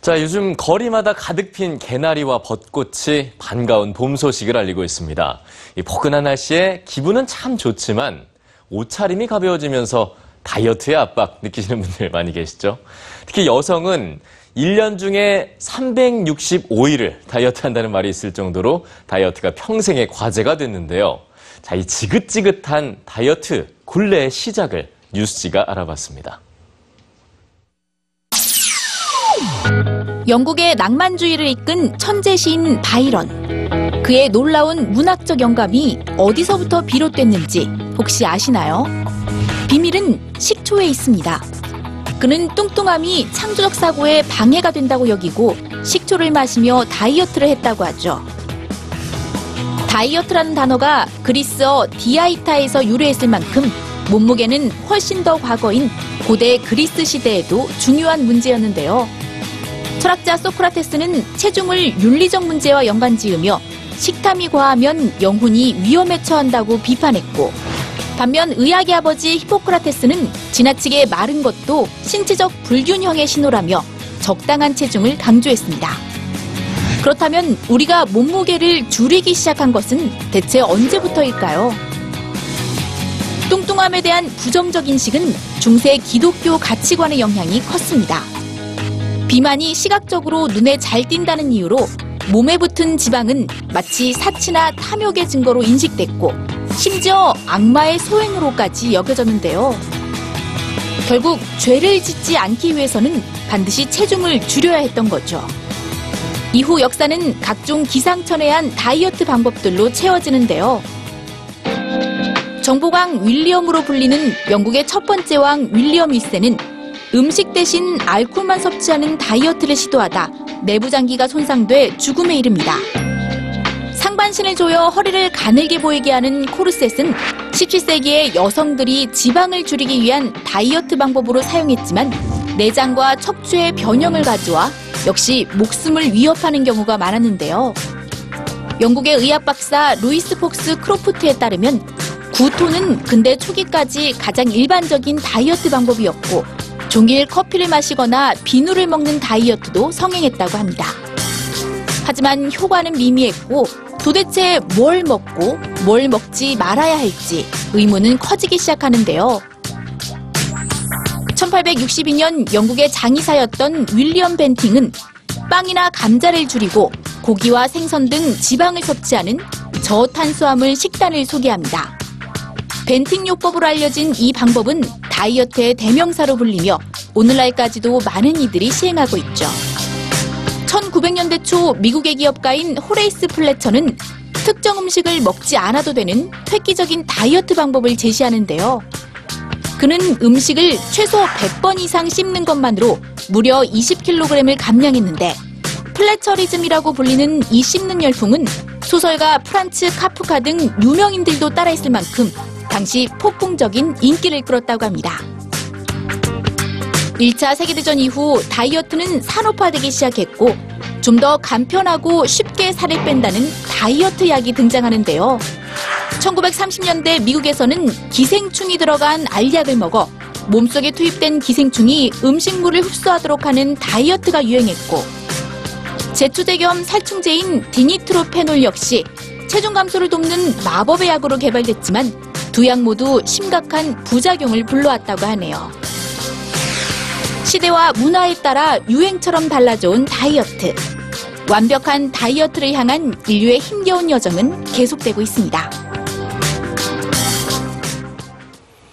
자, 요즘 거리마다 가득 핀 개나리와 벚꽃이 반가운 봄 소식을 알리고 있습니다. 이 포근한 날씨에 기분은 참 좋지만 옷차림이 가벼워지면서 다이어트의 압박 느끼시는 분들 많이 계시죠? 특히 여성은 1년 중에 365일을 다이어트 한다는 말이 있을 정도로 다이어트가 평생의 과제가 됐는데요. 자, 이 지긋지긋한 다이어트 굴레의 시작을 뉴스지가 알아봤습니다. 영국의 낭만주의를 이끈 천재 시인 바이런. 그의 놀라운 문학적 영감이 어디서부터 비롯됐는지 혹시 아시나요? 비밀은 식초에 있습니다. 그는 뚱뚱함이 창조적 사고에 방해가 된다고 여기고 식초를 마시며 다이어트를 했다고 하죠. 다이어트라는 단어가 그리스어 디아이타에서 유래했을 만큼 몸무게는 훨씬 더 과거인 고대 그리스 시대에도 중요한 문제였는데요. 철학자 소크라테스는 체중을 윤리적 문제와 연관 지으며 식탐이 과하면 영혼이 위험에 처한다고 비판했고 반면 의학의 아버지 히포크라테스는 지나치게 마른 것도 신체적 불균형의 신호라며 적당한 체중을 강조했습니다. 그렇다면 우리가 몸무게를 줄이기 시작한 것은 대체 언제부터일까요? 뚱뚱함에 대한 부정적 인식은 중세 기독교 가치관의 영향이 컸습니다. 비만이 시각적으로 눈에 잘 띈다는 이유로 몸에 붙은 지방은 마치 사치나 탐욕의 증거로 인식됐고 심지어 악마의 소행으로까지 여겨졌는데요. 결국 죄를 짓지 않기 위해서는 반드시 체중을 줄여야 했던 거죠. 이후 역사는 각종 기상천외한 다이어트 방법들로 채워지는데요. 정보광 윌리엄으로 불리는 영국의 첫 번째 왕 윌리엄 1세는 음식 대신 알코올만 섭취하는 다이어트를 시도하다 내부장기가 손상돼 죽음에 이릅니다. 상반신을 조여 허리를 가늘게 보이게 하는 코르셋은 17세기에 여성들이 지방을 줄이기 위한 다이어트 방법으로 사용했지만 내장과 척추의 변형을 가져와 역시 목숨을 위협하는 경우가 많았는데요. 영국의 의학 박사 루이스 폭스 크로프트에 따르면 구토는 근대 초기까지 가장 일반적인 다이어트 방법이었고 종일 커피를 마시거나 비누를 먹는 다이어트도 성행했다고 합니다. 하지만 효과는 미미했고 도대체 뭘 먹고 뭘 먹지 말아야 할지 의문은 커지기 시작하는데요. 1862년 영국의 장의사였던 윌리엄 벤팅은 빵이나 감자를 줄이고 고기와 생선 등 지방을 섭취하는 저탄수화물 식단을 소개합니다. 벤팅 요법으로 알려진 이 방법은 다이어트의 대명사로 불리며 오늘날까지도 많은 이들이 시행하고 있죠. 1900년대 초 미국의 기업가인 호레이스 플래처는 특정 음식을 먹지 않아도 되는 획기적인 다이어트 방법을 제시하는데요. 그는 음식을 최소 100번 이상 씹는 것만으로 무려 20kg을 감량했는데 플래처리즘이라고 불리는 이 씹는 열풍은 소설가 프란츠 카프카 등 유명인들도 따라했을 만큼 당시 폭풍적인 인기를 끌었다고 합니다. 1차 세계대전 이후 다이어트는 산업화되기 시작했고 좀 더 간편하고 쉽게 살을 뺀다는 다이어트 약이 등장하는데요. 1930년대 미국에서는 기생충이 들어간 알약을 먹어 몸속에 투입된 기생충이 음식물을 흡수하도록 하는 다이어트가 유행했고 제초제 겸 살충제인 디니트로페놀 역시 체중 감소를 돕는 마법의 약으로 개발됐지만 두 약 모두 심각한 부작용을 불러왔다고 하네요. 시대와 문화에 따라 유행처럼 달라져온 다이어트. 완벽한 다이어트를 향한 인류의 힘겨운 여정은 계속되고 있습니다.